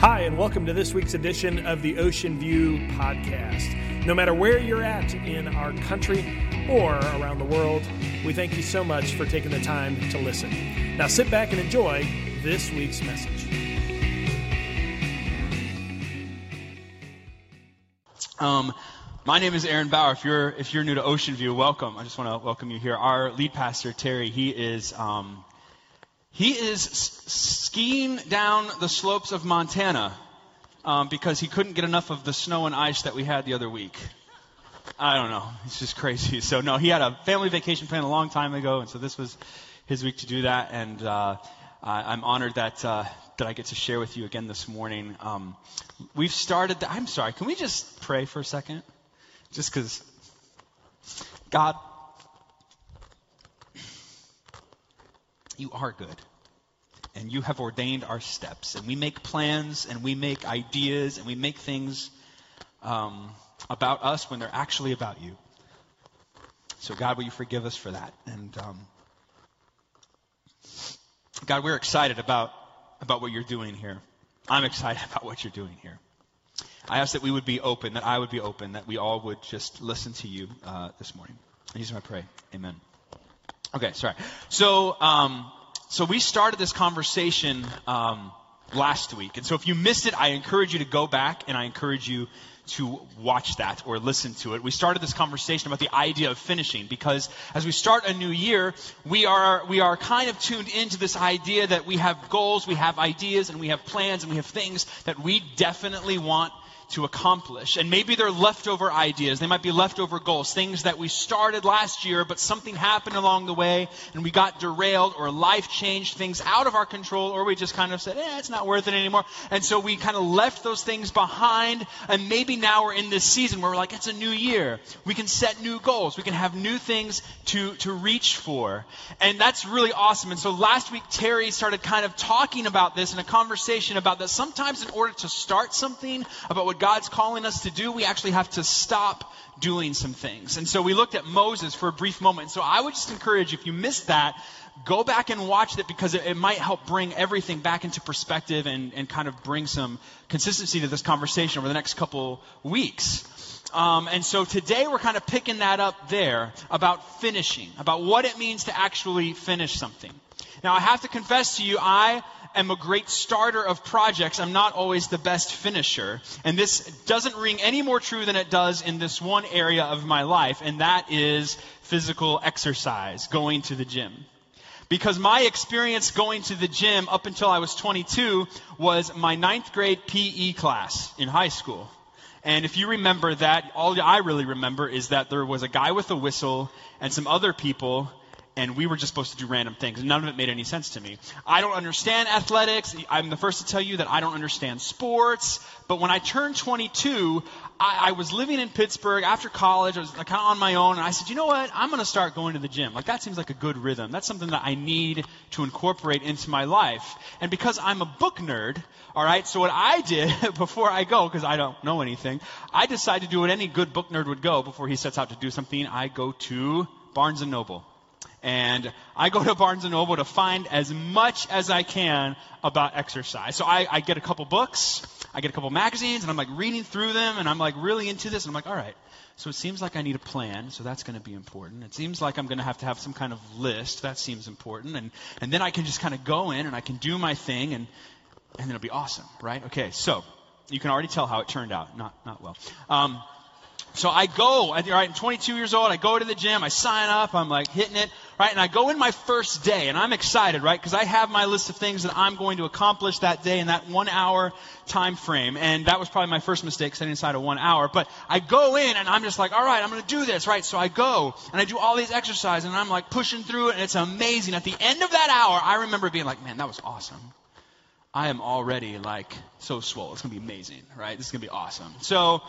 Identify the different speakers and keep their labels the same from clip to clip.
Speaker 1: Hi, and welcome to this week's edition of the Ocean View Podcast. No matter where you're at in our country or around the world, we thank you so much for taking the time to listen. Now sit back and enjoy this week's message.
Speaker 2: Um, my name is Aaron Bauer. If you're if you're new to Ocean View, welcome. I just want to welcome you here. Our lead pastor Terry, he is um, he is skiing down the slopes of Montana um, because he couldn't get enough of the snow and ice that we had the other week. I don't know. It's just crazy. So no, he had a family vacation plan a long time ago, and so this was his week to do that. And uh, I'm honored that uh, that I get to share with you again this morning. Um, we've started. The, I'm sorry. Can we just pray for a second? Just because, God, you are good. And you have ordained our steps. And we make plans and we make ideas and we make things um, about us when they're actually about you. So, God, will you forgive us for that? And um, God, we're excited about, about what you're doing here. I'm excited about what you're doing here. I ask that we would be open, that I would be open, that we all would just listen to you uh, this morning. In Jesus, I pray. Amen. Okay, sorry. So, um, so we started this conversation um, last week, and so if you missed it, I encourage you to go back and I encourage you to watch that or listen to it. We started this conversation about the idea of finishing because as we start a new year, we are we are kind of tuned into this idea that we have goals, we have ideas, and we have plans, and we have things that we definitely want to accomplish. And maybe they're leftover ideas. They might be leftover goals, things that we started last year, but something happened along the way and we got derailed or life changed things out of our control or we just kind of said, eh, it's not worth it anymore. And so we kind of left those things behind and maybe now we're in this season where we're like, it's a new year. We can set new goals. We can have new things to, to reach for. And that's really awesome. And so last week, Terry started kind of talking about this in a conversation about that sometimes in order to start something, about what God's calling us to do, we actually have to stop doing some things. And so we looked at Moses for a brief moment. So I would just encourage if you missed that, go back and watch it because it, it might help bring everything back into perspective and, and kind of bring some consistency to this conversation over the next couple weeks. Um, and so today we're kind of picking that up there about finishing, about what it means to actually finish something. Now I have to confess to you, I am a great starter of projects. I'm not always the best finisher. And this doesn't ring any more true than it does in this one area of my life, and that is physical exercise, going to the gym. Because my experience going to the gym up until I was 22 was my ninth grade PE class in high school. And if you remember that, all I really remember is that there was a guy with a whistle and some other people and we were just supposed to do random things. None of it made any sense to me. I don't understand athletics. I'm the first to tell you that I don't understand sports. But when I turned 22, I, I was living in Pittsburgh after college. I was kind of on my own, and I said, you know what? I'm going to start going to the gym. Like that seems like a good rhythm. That's something that I need to incorporate into my life. And because I'm a book nerd, all right. So what I did before I go, because I don't know anything, I decided to do what any good book nerd would go before he sets out to do something. I go to Barnes and Noble. And I go to Barnes and Noble to find as much as I can about exercise. So I, I get a couple books, I get a couple magazines, and I'm like reading through them, and I'm like really into this, and I'm like, all right. So it seems like I need a plan, so that's going to be important. It seems like I'm going to have to have some kind of list, that seems important, and and then I can just kind of go in and I can do my thing, and and it'll be awesome, right? Okay, so you can already tell how it turned out, not not well. Um, so I go, all right, I'm 22 years old, I go to the gym, I sign up, I'm like hitting it, right, and I go in my first day, and I'm excited, right, because I have my list of things that I'm going to accomplish that day in that one hour time frame, and that was probably my first mistake, setting aside a one hour, but I go in, and I'm just like, all right, I'm going to do this, right, so I go, and I do all these exercises, and I'm like pushing through it, and it's amazing. At the end of that hour, I remember being like, man, that was awesome. I am already like so swole. It's gonna be amazing, right? This is gonna be awesome. So,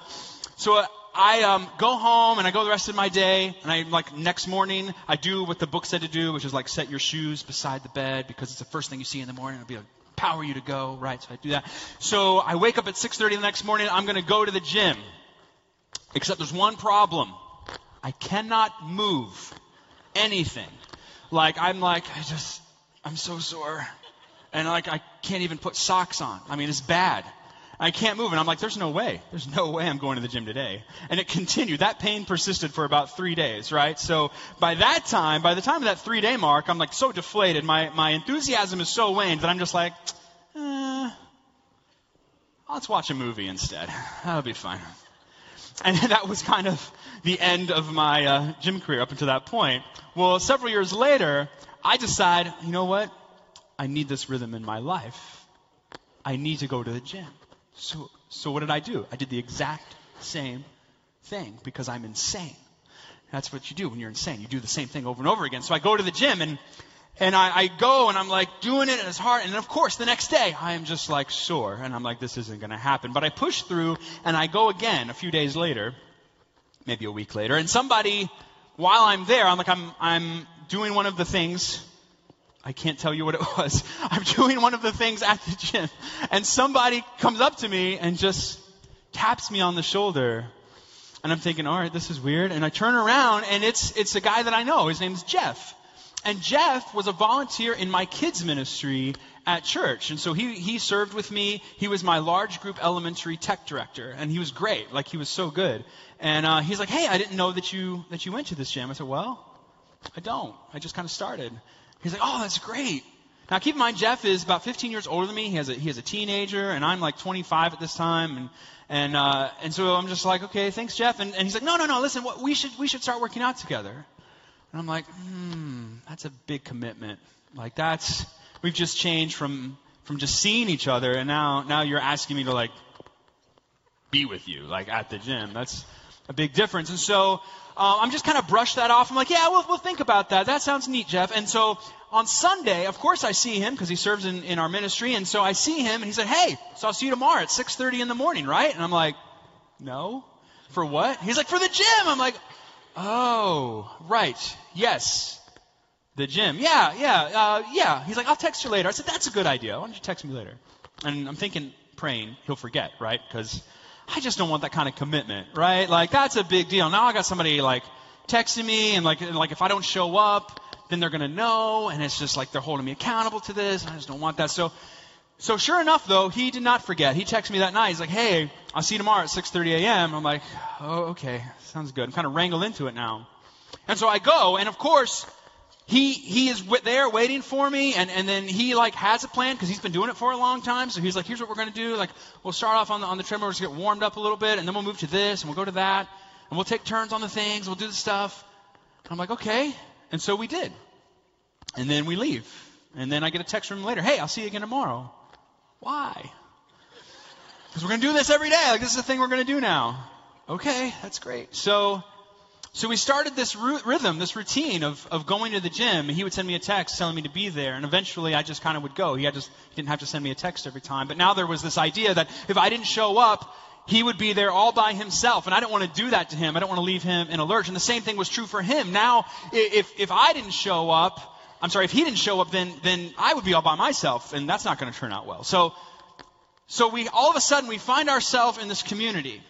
Speaker 2: so uh, I um, go home and I go the rest of my day, and I like next morning I do what the book said to do, which is like set your shoes beside the bed because it's the first thing you see in the morning. It'll be like power you to go, right? So I do that. So I wake up at 6:30 the next morning. I'm gonna go to the gym, except there's one problem. I cannot move anything. Like I'm like I just I'm so sore and like I can't even put socks on. I mean, it's bad. I can't move. And I'm like, there's no way. There's no way I'm going to the gym today. And it continued. That pain persisted for about three days, right? So by that time, by the time of that three day mark, I'm like so deflated. My, my enthusiasm is so waned that I'm just like, eh, let's watch a movie instead. That'll be fine. And that was kind of the end of my uh, gym career up until that point. Well, several years later, I decide, you know what? I need this rhythm in my life. I need to go to the gym. So, so what did I do? I did the exact same thing because I'm insane. That's what you do when you're insane. You do the same thing over and over again. So I go to the gym and and I, I go and I'm like doing it it's hard. And of course, the next day I am just like sore and I'm like, this isn't going to happen. But I push through and I go again a few days later, maybe a week later. And somebody, while I'm there, I'm like, I'm, I'm doing one of the things I can't tell you what it was. I'm doing one of the things at the gym, and somebody comes up to me and just taps me on the shoulder. And I'm thinking, all right, this is weird. And I turn around, and it's it's a guy that I know. His name's Jeff. And Jeff was a volunteer in my kids ministry at church. And so he, he served with me. He was my large group elementary tech director. And he was great. Like, he was so good. And uh, he's like, hey, I didn't know that you, that you went to this gym. I said, well, I don't. I just kind of started. He's like, oh, that's great. Now keep in mind, Jeff is about 15 years older than me. He has a, he has a teenager, and I'm like 25 at this time, and and uh, and so I'm just like, okay, thanks, Jeff. And, and he's like, no, no, no, listen, what, we should we should start working out together. And I'm like, hmm, that's a big commitment. Like that's we've just changed from from just seeing each other, and now now you're asking me to like be with you, like at the gym. That's a big difference. And so uh, I'm just kind of brush that off. I'm like, yeah, we'll, we'll think about that. That sounds neat, Jeff. And so on Sunday, of course, I see him because he serves in, in our ministry. And so I see him, and he said, hey, so I'll see you tomorrow at 6.30 in the morning, right? And I'm like, no. For what? He's like, for the gym. I'm like, oh, right. Yes. The gym. Yeah, yeah, uh, yeah. He's like, I'll text you later. I said, that's a good idea. Why don't you text me later? And I'm thinking, praying, he'll forget, right? Because I just don't want that kind of commitment, right? Like that's a big deal. Now I got somebody like texting me and like and like if I don't show up, then they're gonna know, and it's just like they're holding me accountable to this. And I just don't want that. So so sure enough though, he did not forget. He texted me that night. He's like, Hey, I'll see you tomorrow at 6:30 a.m. I'm like, Oh, okay, sounds good. I'm kind of wrangled into it now. And so I go, and of course, he he is there waiting for me and, and then he like has a plan because he's been doing it for a long time. So he's like here's what we're going to do. Like we'll start off on the on the we'll just get warmed up a little bit and then we'll move to this and we'll go to that and we'll take turns on the things. We'll do the stuff. I'm like okay. And so we did. And then we leave. And then i get a text from him later hey i'll see you again tomorrow. Why? Because we're going to do this every day. Like this is the thing we're going to do now. Okay that's great. So so we started this rhythm, this routine of, of going to the gym. He would send me a text telling me to be there, and eventually I just kind of would go. He, just, he didn't have to send me a text every time. But now there was this idea that if I didn't show up, he would be there all by himself. And I didn't want to do that to him. I don't want to leave him in a lurch. And the same thing was true for him. Now, if, if I didn't show up, I'm sorry, if he didn't show up, then, then I would be all by myself, and that's not going to turn out well. So, so we, all of a sudden, we find ourselves in this community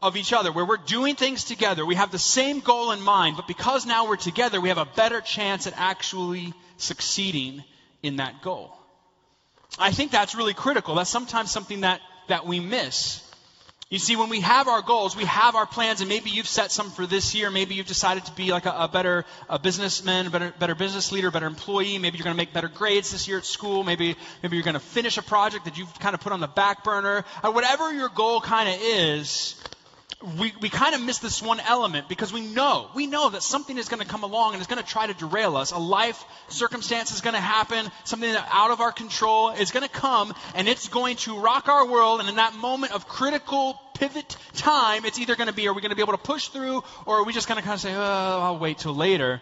Speaker 2: of each other, where we're doing things together. We have the same goal in mind, but because now we're together, we have a better chance at actually succeeding in that goal. I think that's really critical. That's sometimes something that, that we miss. You see, when we have our goals, we have our plans, and maybe you've set some for this year. Maybe you've decided to be like a, a better a businessman, a better, better business leader, better employee. Maybe you're going to make better grades this year at school. Maybe, maybe you're going to finish a project that you've kind of put on the back burner. Or whatever your goal kind of is, we, we kind of miss this one element because we know, we know that something is going to come along and is going to try to derail us. A life circumstance is going to happen, something out of our control is going to come and it's going to rock our world. And in that moment of critical pivot time, it's either going to be, are we going to be able to push through or are we just going to kind of say, oh, I'll wait till later.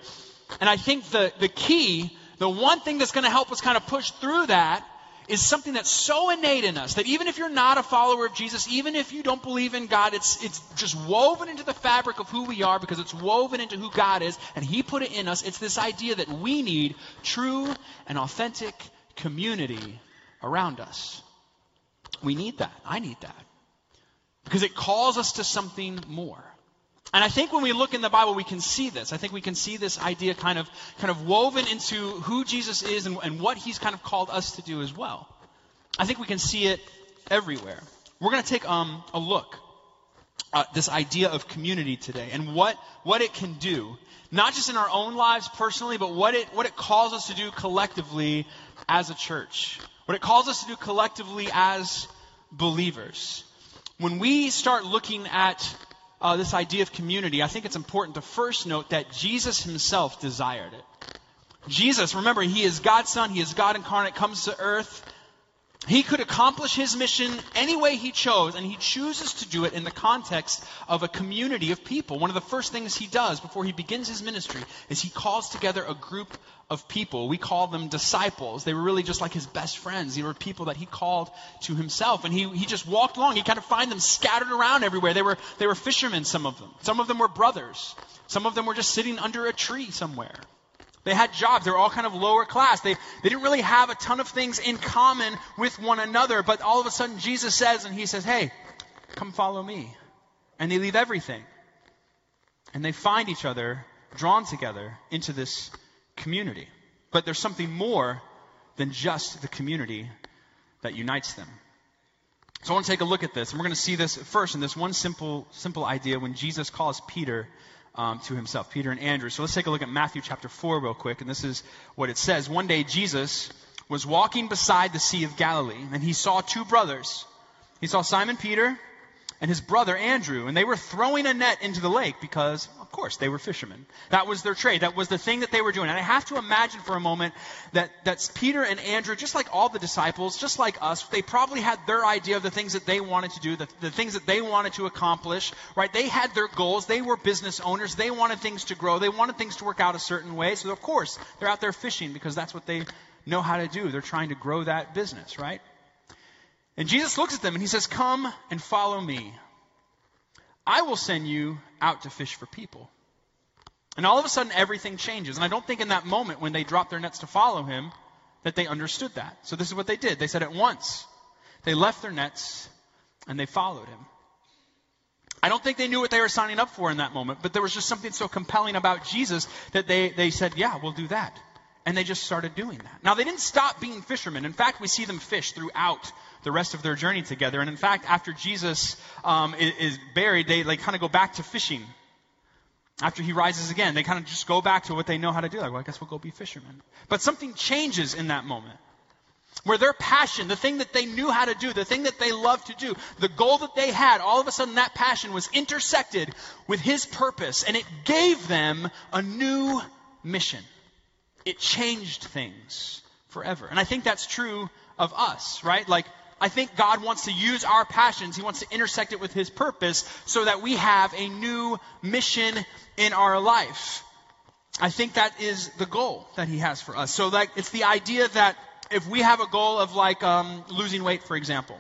Speaker 2: And I think the, the key, the one thing that's going to help us kind of push through that is something that's so innate in us that even if you're not a follower of Jesus, even if you don't believe in God, it's, it's just woven into the fabric of who we are because it's woven into who God is and He put it in us. It's this idea that we need true and authentic community around us. We need that. I need that. Because it calls us to something more. And I think when we look in the Bible, we can see this. I think we can see this idea kind of, kind of woven into who Jesus is and, and what he's kind of called us to do as well. I think we can see it everywhere. we're going to take um, a look uh, this idea of community today and what, what it can do, not just in our own lives personally, but what it, what it calls us to do collectively as a church, what it calls us to do collectively as believers. When we start looking at uh, this idea of community, I think it's important to first note that Jesus himself desired it. Jesus, remember, he is God's son, he is God incarnate, comes to earth he could accomplish his mission any way he chose, and he chooses to do it in the context of a community of people. One of the first things he does before he begins his ministry is he calls together a group of people. We call them disciples. They were really just like his best friends. They were people that he called to himself. And he, he just walked along. He kind of find them scattered around everywhere. They were, they were fishermen, some of them. Some of them were brothers. Some of them were just sitting under a tree somewhere. They had jobs. They were all kind of lower class. They, they didn't really have a ton of things in common with one another. But all of a sudden, Jesus says, and he says, Hey, come follow me. And they leave everything. And they find each other drawn together into this community. But there's something more than just the community that unites them. So I want to take a look at this. And we're going to see this first in this one simple, simple idea when Jesus calls Peter um, to himself, Peter and Andrew. So let's take a look at Matthew chapter 4 real quick, and this is what it says. One day Jesus was walking beside the Sea of Galilee, and he saw two brothers. He saw Simon Peter and his brother Andrew, and they were throwing a net into the lake because, of course, they were fishermen. That was their trade. That was the thing that they were doing. And I have to imagine for a moment that that's Peter and Andrew, just like all the disciples, just like us, they probably had their idea of the things that they wanted to do, the, the things that they wanted to accomplish, right? They had their goals. They were business owners. They wanted things to grow. They wanted things to work out a certain way. So, of course, they're out there fishing because that's what they know how to do. They're trying to grow that business, right? And Jesus looks at them and he says, Come and follow me. I will send you out to fish for people. And all of a sudden, everything changes. And I don't think in that moment when they dropped their nets to follow him that they understood that. So this is what they did. They said at once, they left their nets and they followed him. I don't think they knew what they were signing up for in that moment, but there was just something so compelling about Jesus that they, they said, Yeah, we'll do that. And they just started doing that. Now, they didn't stop being fishermen. In fact, we see them fish throughout the rest of their journey together. And in fact, after Jesus um, is, is, buried, they like kind of go back to fishing. After he rises again, they kind of just go back to what they know how to do. Like, well, I guess we'll go be fishermen. But something changes in that moment. Where their passion, the thing that they knew how to do, the thing that they loved to do, the goal that they had, all of a sudden that passion was intersected with his purpose and it gave them a new mission. It changed things forever. And I think that's true of us, right? Like, I think God wants to use our passions. He wants to intersect it with His purpose so that we have a new mission in our life. I think that is the goal that He has for us. So like, it's the idea that if we have a goal of like um, losing weight, for example,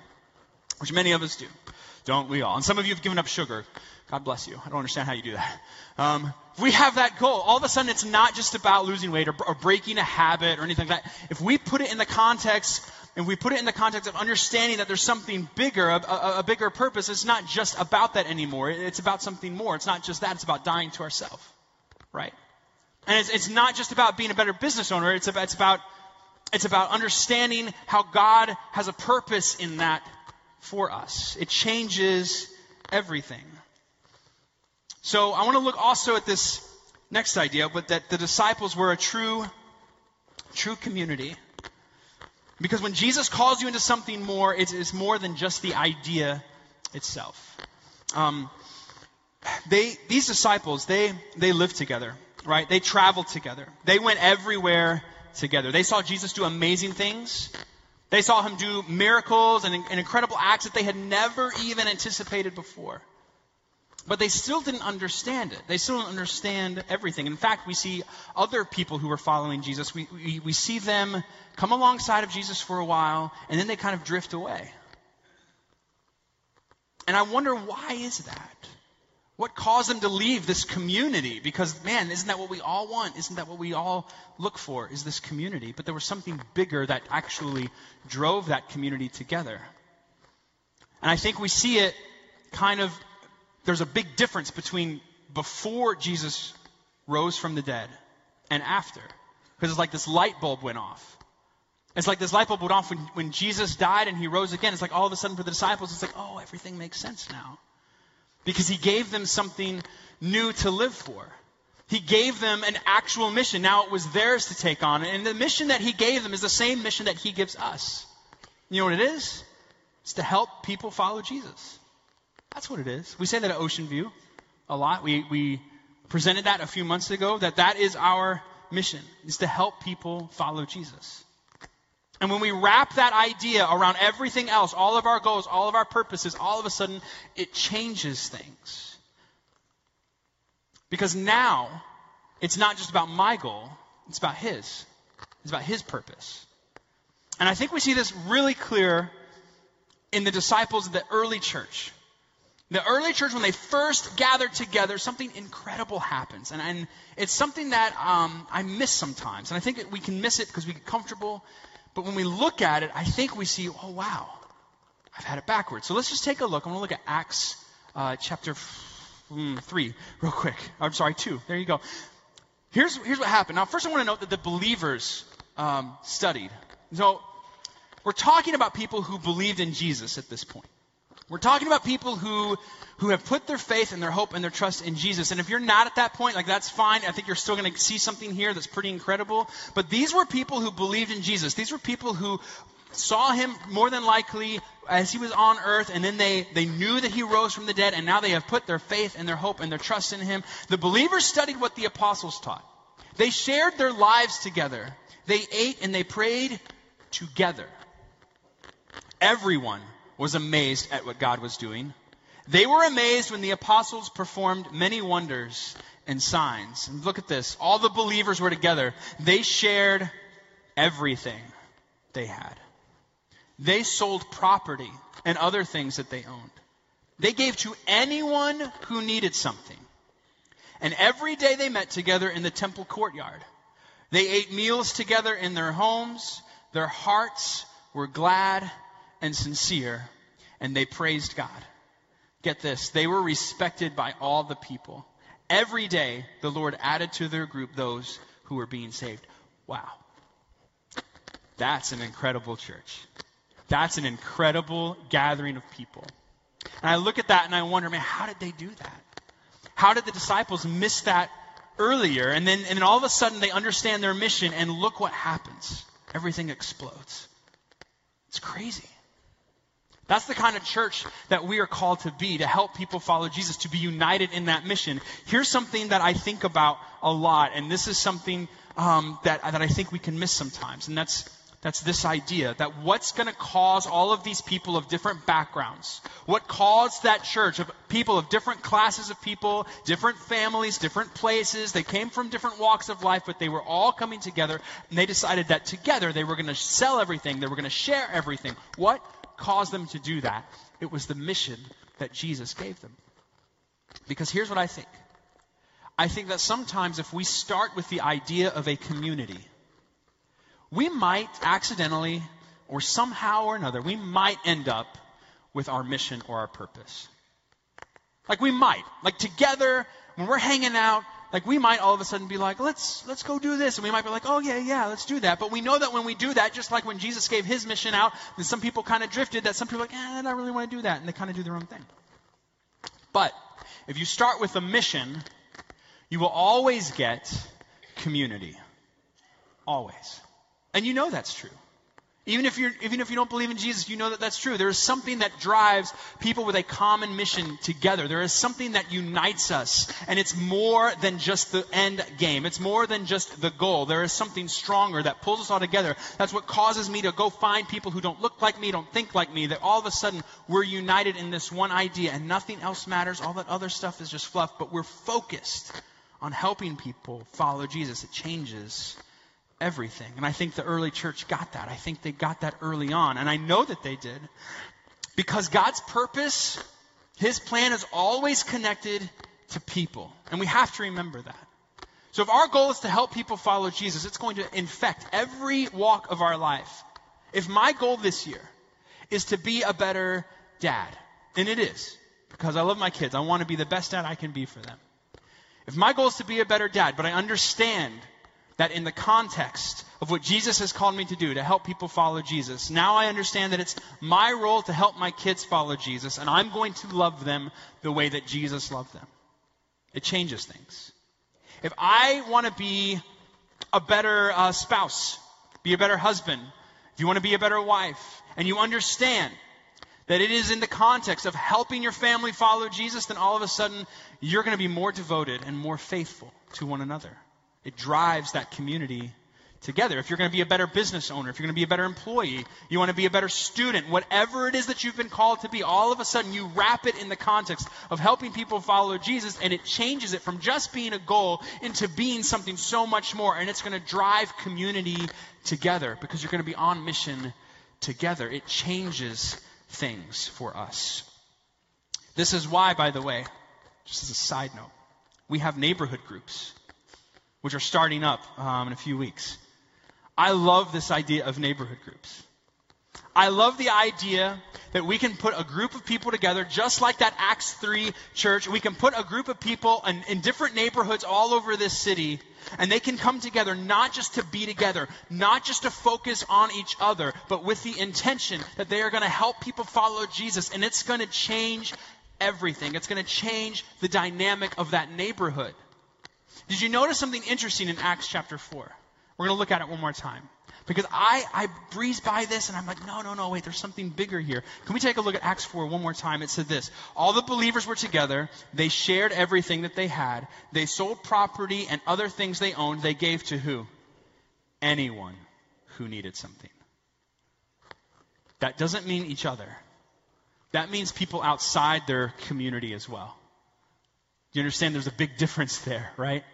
Speaker 2: which many of us do, don't we all? And some of you have given up sugar. God bless you. I don't understand how you do that. Um, we have that goal, all of a sudden it's not just about losing weight or, or breaking a habit or anything like that. If we put it in the context and we put it in the context of understanding that there's something bigger, a, a, a, bigger purpose, it's not just about that anymore. It's about something more. It's not just that. It's about dying to ourselves, right? And it's, it's not just about being a better business owner. It's about, it's about, it's about understanding how God has a purpose in that for us. It changes everything. So I want to look also at this next idea, but that the disciples were a true, true community because when Jesus calls you into something more, it's, it's more than just the idea itself. Um, they, these disciples, they, they lived together, right? They traveled together. They went everywhere together. They saw Jesus do amazing things. They saw him do miracles and, and incredible acts that they had never even anticipated before. But they still didn't understand it. They still didn't understand everything. In fact, we see other people who were following Jesus. We, we, we see them come alongside of Jesus for a while, and then they kind of drift away. And I wonder why is that? What caused them to leave this community? Because, man, isn't that what we all want? Isn't that what we all look for? Is this community? But there was something bigger that actually drove that community together. And I think we see it kind of there's a big difference between before Jesus rose from the dead and after. Because it's like this light bulb went off. It's like this light bulb went off when, when Jesus died and he rose again. It's like all of a sudden for the disciples, it's like, oh, everything makes sense now. Because he gave them something new to live for. He gave them an actual mission. Now it was theirs to take on. And the mission that he gave them is the same mission that he gives us. You know what it is? It's to help people follow Jesus. That's what it is. We say that at Ocean View a lot. We, we presented that a few months ago, that that is our mission, is to help people follow Jesus. And when we wrap that idea around everything else, all of our goals, all of our purposes, all of a sudden it changes things. Because now it's not just about my goal, it's about His. It's about His purpose. And I think we see this really clear in the disciples of the early church. The early church, when they first gathered together, something incredible happens. And, and it's something that um, I miss sometimes. And I think we can miss it because we get comfortable. But when we look at it, I think we see, oh, wow, I've had it backwards. So let's just take a look. I'm going to look at Acts uh, chapter mm, 3 real quick. I'm sorry, 2. There you go. Here's, here's what happened. Now, first, I want to note that the believers um, studied. So we're talking about people who believed in Jesus at this point. We're talking about people who, who have put their faith and their hope and their trust in Jesus. And if you're not at that point, like that's fine. I think you're still going to see something here that's pretty incredible. But these were people who believed in Jesus. These were people who saw him more than likely as he was on earth, and then they, they knew that he rose from the dead, and now they have put their faith and their hope and their trust in him. The believers studied what the apostles taught. They shared their lives together. They ate and they prayed together. Everyone was amazed at what God was doing. They were amazed when the apostles performed many wonders and signs. And look at this. All the believers were together. They shared everything they had. They sold property and other things that they owned. They gave to anyone who needed something. And every day they met together in the temple courtyard. They ate meals together in their homes. Their hearts were glad and sincere, and they praised God. Get this, they were respected by all the people. Every day, the Lord added to their group those who were being saved. Wow. That's an incredible church. That's an incredible gathering of people. And I look at that and I wonder, man, how did they do that? How did the disciples miss that earlier? And then, and then all of a sudden they understand their mission and look what happens. Everything explodes. It's crazy. That's the kind of church that we are called to be, to help people follow Jesus, to be united in that mission. Here's something that I think about a lot, and this is something um, that, that I think we can miss sometimes, and that's, that's this idea that what's going to cause all of these people of different backgrounds, what caused that church of people of different classes of people, different families, different places, they came from different walks of life, but they were all coming together, and they decided that together they were going to sell everything, they were going to share everything. What caused them to do that. It was the mission that Jesus gave them. Because here's what I think I think that sometimes if we start with the idea of a community, we might accidentally or somehow or another, we might end up with our mission or our purpose. Like we might. Like together, when we're hanging out, like we might all of a sudden be like, let's let's go do this, and we might be like, oh yeah, yeah, let's do that. But we know that when we do that, just like when Jesus gave his mission out, then some people kind of drifted. That some people are like, eh, I don't really want to do that, and they kind of do their own thing. But if you start with a mission, you will always get community, always, and you know that's true. Even if, you're, even if you don't believe in Jesus, you know that that's true. There is something that drives people with a common mission together. There is something that unites us. And it's more than just the end game. It's more than just the goal. There is something stronger that pulls us all together. That's what causes me to go find people who don't look like me, don't think like me, that all of a sudden we're united in this one idea and nothing else matters. All that other stuff is just fluff, but we're focused on helping people follow Jesus. It changes everything. And I think the early church got that. I think they got that early on. And I know that they did. Because God's purpose, His plan is always connected to people. And we have to remember that. So if our goal is to help people follow Jesus, it's going to infect every walk of our life. If my goal this year is to be a better dad, and it is, because I love my kids, I want to be the best dad I can be for them. If my goal is to be a better dad, but I understand that in the context of what Jesus has called me to do, to help people follow Jesus, now I understand that it's my role to help my kids follow Jesus, and I'm going to love them the way that Jesus loved them. It changes things. If I want to be a better uh, spouse, be a better husband, if you want to be a better wife, and you understand that it is in the context of helping your family follow Jesus, then all of a sudden you're going to be more devoted and more faithful to one another. It drives that community together. If you're going to be a better business owner, if you're going to be a better employee, you want to be a better student, whatever it is that you've been called to be, all of a sudden you wrap it in the context of helping people follow Jesus and it changes it from just being a goal into being something so much more. And it's going to drive community together because you're going to be on mission together. It changes things for us. This is why, by the way, just as a side note, we have neighborhood groups, which are starting up um, in a few weeks. I love this idea of neighborhood groups. I love the idea that we can put a group of people together, just like that Acts 3 church. We can put a group of people in, in, different neighborhoods all over this city, and they can come together not just to be together, not just to focus on each other, but with the intention that they are going to help people follow Jesus, and it's going to change everything. It's going to change the dynamic of that neighborhood. Did you notice something interesting in Acts chapter 4? We're going to look at it one more time. Because I, I breeze by this and I'm like, no, no, no, wait, there's something bigger here. Can we take a look at Acts 4 one more time? It said this All the believers were together. They shared everything that they had. They sold property and other things they owned. They gave to who? Anyone who needed something. That doesn't mean each other. That means people outside their community as well. Do you understand there's a big difference there, right?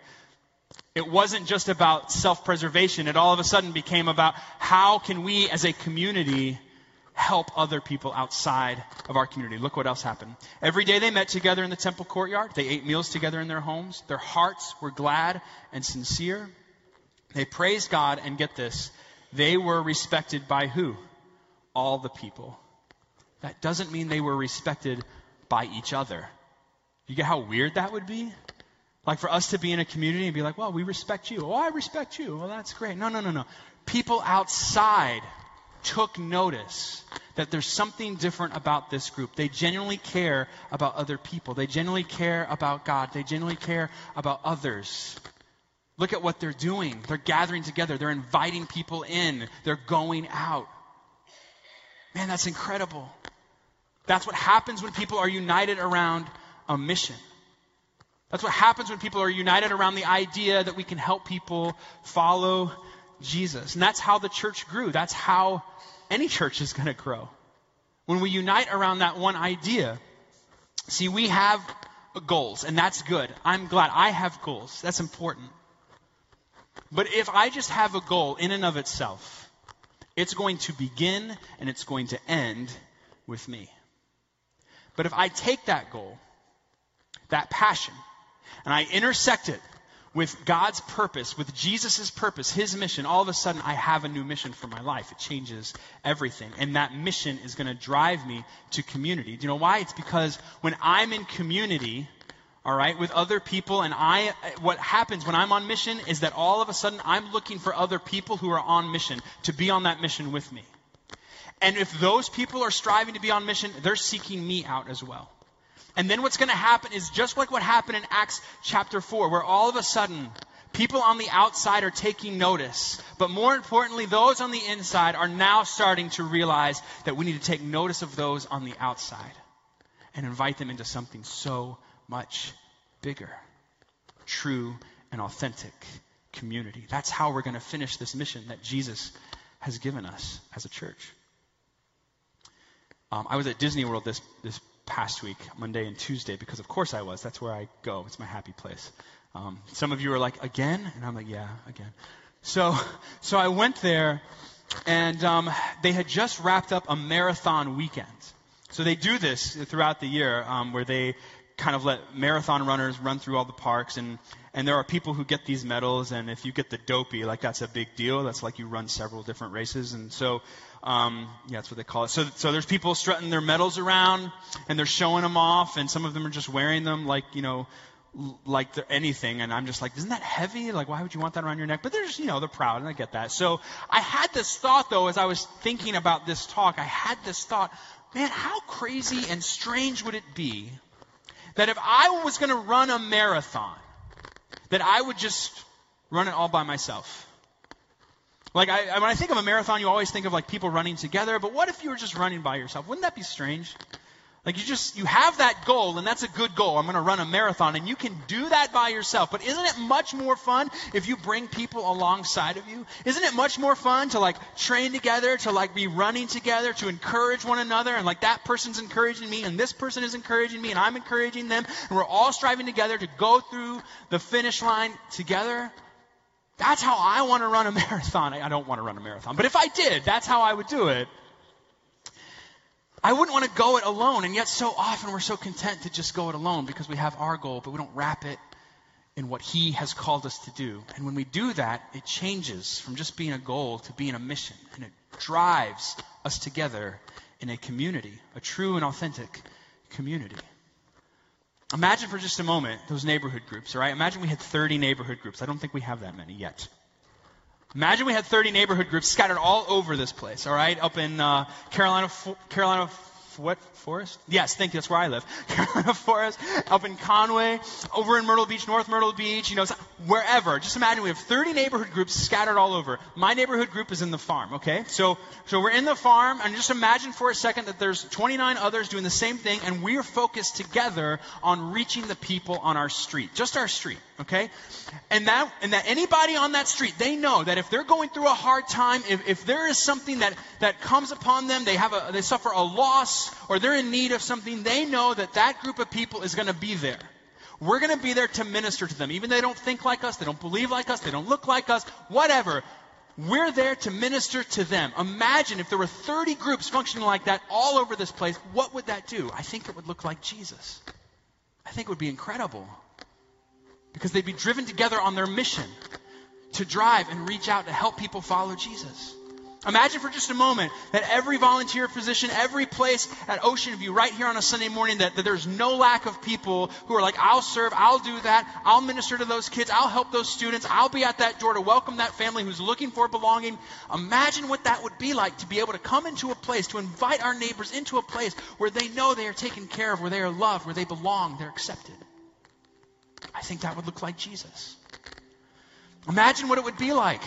Speaker 2: It wasn't just about self preservation. It all of a sudden became about how can we as a community help other people outside of our community. Look what else happened. Every day they met together in the temple courtyard. They ate meals together in their homes. Their hearts were glad and sincere. They praised God, and get this, they were respected by who? All the people. That doesn't mean they were respected by each other. You get how weird that would be? Like for us to be in a community and be like, well, we respect you. Oh, I respect you. Well, that's great. No, no, no, no. People outside took notice that there's something different about this group. They genuinely care about other people. They genuinely care about God. They genuinely care about others. Look at what they're doing. They're gathering together. They're inviting people in. They're going out. Man, that's incredible. That's what happens when people are united around a mission. That's what happens when people are united around the idea that we can help people follow Jesus. And that's how the church grew. That's how any church is going to grow. When we unite around that one idea. See, we have goals, and that's good. I'm glad I have goals. That's important. But if I just have a goal in and of itself, it's going to begin and it's going to end with me. But if I take that goal, that passion, and I intersect it with God's purpose, with Jesus' purpose, His mission, all of a sudden I have a new mission for my life. It changes everything. And that mission is going to drive me to community. Do you know why? It's because when I'm in community, all right, with other people, and I, what happens when I'm on mission is that all of a sudden I'm looking for other people who are on mission to be on that mission with me. And if those people are striving to be on mission, they're seeking me out as well. And then what's going to happen is just like what happened in Acts chapter 4, where all of a sudden people on the outside are taking notice. But more importantly, those on the inside are now starting to realize that we need to take notice of those on the outside and invite them into something so much bigger. True and authentic community. That's how we're going to finish this mission that Jesus has given us as a church. Um, I was at Disney World this, this past week, Monday and Tuesday, because of course I was. That's where I go. It's my happy place. Um, some of you are like, again? And I'm like, yeah, again. So, so I went there, and um, they had just wrapped up a marathon weekend. So they do this throughout the year, um, where they kind of let marathon runners run through all the parks, and and there are people who get these medals, and if you get the dopey, like that's a big deal. That's like you run several different races, and so um, yeah, that's what they call it. So, so there's people strutting their medals around, and they're showing them off, and some of them are just wearing them like, you know, like anything, and I'm just like, isn't that heavy? Like, why would you want that around your neck? But there's, you know, they're proud, and I get that. So I had this thought, though, as I was thinking about this talk, I had this thought, man, how crazy and strange would it be that if I was going to run a marathon, that I would just run it all by myself? Like, I, when I think of a marathon, you always think of like people running together, but what if you were just running by yourself? Wouldn't that be strange? Like you just, you have that goal and that's a good goal. I'm going to run a marathon and you can do that by yourself. But isn't it much more fun if you bring people alongside of you? Isn't it much more fun to like train together, to like be running together, to encourage one another and like that person's encouraging me and this person is encouraging me and I'm encouraging them and we're all striving together to go through the finish line together? That's how I want to run a marathon. I don't want to run a marathon, but if I did, that's how I would do it. I wouldn't want to go it alone, and yet so often we're so content to just go it alone because we have our goal, but we don't wrap it in what He has called us to do. And when we do that, it changes from just being a goal to being a mission, and it drives us together in a community, a true and authentic community. Imagine for just a moment those neighborhood groups, right? Imagine we had 30 neighborhood groups. I don't think we have that many yet. Imagine we had 30 neighborhood groups scattered all over this place, all right? Up in uh, Carolina, Carolina what forest? Yes, thank you. That's where I live. Carolina Forest, up in Conway, over in Myrtle Beach, North Myrtle Beach, you know, wherever. Just imagine we have 30 neighborhood groups scattered all over. My neighborhood group is in the farm, okay? So, so we're in the farm, and just imagine for a second that there's 29 others doing the same thing, and we're focused together on reaching the people on our street. Just our street, okay? And that, and that anybody on that street, they know that if they're going through a hard time, if, if there is something that, that comes upon them, they have a, they suffer a loss, or they're in need of something, they know that that group of people is going to be there. We're going to be there to minister to them. Even they don't think like us, they don't believe like us, they don't look like us, whatever. We're there to minister to them. Imagine if there were 30 groups functioning like that all over this place, what would that do? I think it would look like Jesus. I think it would be incredible. Because they'd be driven together on their mission to drive and reach out to help people follow Jesus. Imagine for just a moment that every volunteer position, every place at Ocean View, right here on a Sunday morning, that, that, there's no lack of people who are like, I'll serve, I'll do that, I'll minister to those kids, I'll help those students, I'll be at that door to welcome that family who's looking for belonging. Imagine what that would be like to be able to come into a place, to invite our neighbors into a place where they know they are taken care of, where they are loved, where they belong, they're accepted. I think that would look like Jesus. Imagine what it would be like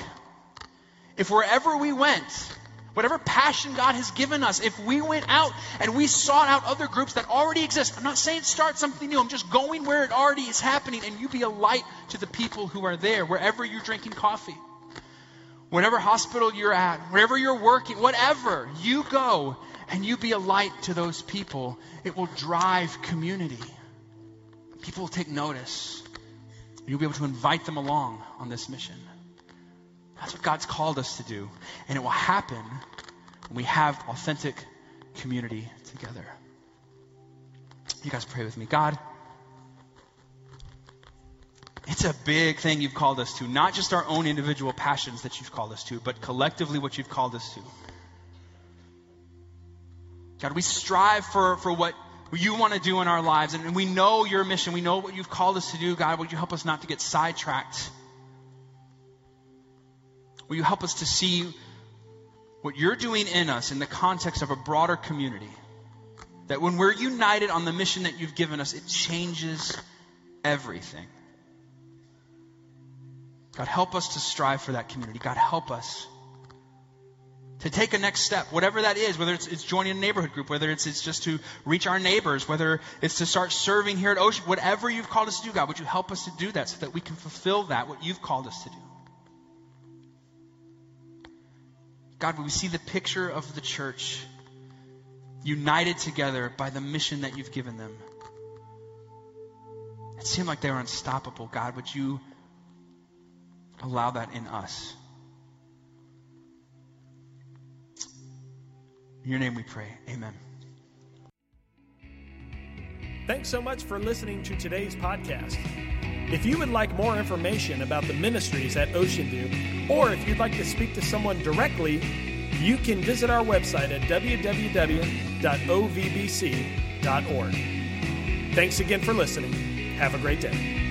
Speaker 2: if wherever we went, whatever passion God has given us, if we went out and we sought out other groups that already exist, I'm not saying start something new, I'm just going where it already is happening and you be a light to the people who are there, wherever you're drinking coffee, whatever hospital you're at, wherever you're working, whatever, you go and you be a light to those people. It will drive community. People will take notice. You'll be able to invite them along on this mission. That's what God's called us to do. And it will happen when we have authentic community together. You guys pray with me. God, it's a big thing you've called us to. Not just our own individual passions that you've called us to, but collectively what you've called us to. God, we strive for, for what you want to do in our lives, and we know your mission. We know what you've called us to do. God, would you help us not to get sidetracked? Will you help us to see what you're doing in us in the context of a broader community? That when we're united on the mission that you've given us, it changes everything. God, help us to strive for that community. God, help us to take a next step, whatever that is, whether it's, it's joining a neighborhood group, whether it's, it's just to reach our neighbors, whether it's to start serving here at Ocean, whatever you've called us to do, God, would you help us to do that so that we can fulfill that, what you've called us to do? God, would we see the picture of the church united together by the mission that you've given them. It seemed like they were unstoppable. God, would you allow that in us? In your name we pray. Amen.
Speaker 1: Thanks so much for listening to today's podcast. If you would like more information about the ministries at Ocean View, or if you'd like to speak to someone directly, you can visit our website at www.ovbc.org. Thanks again for listening Have a great day.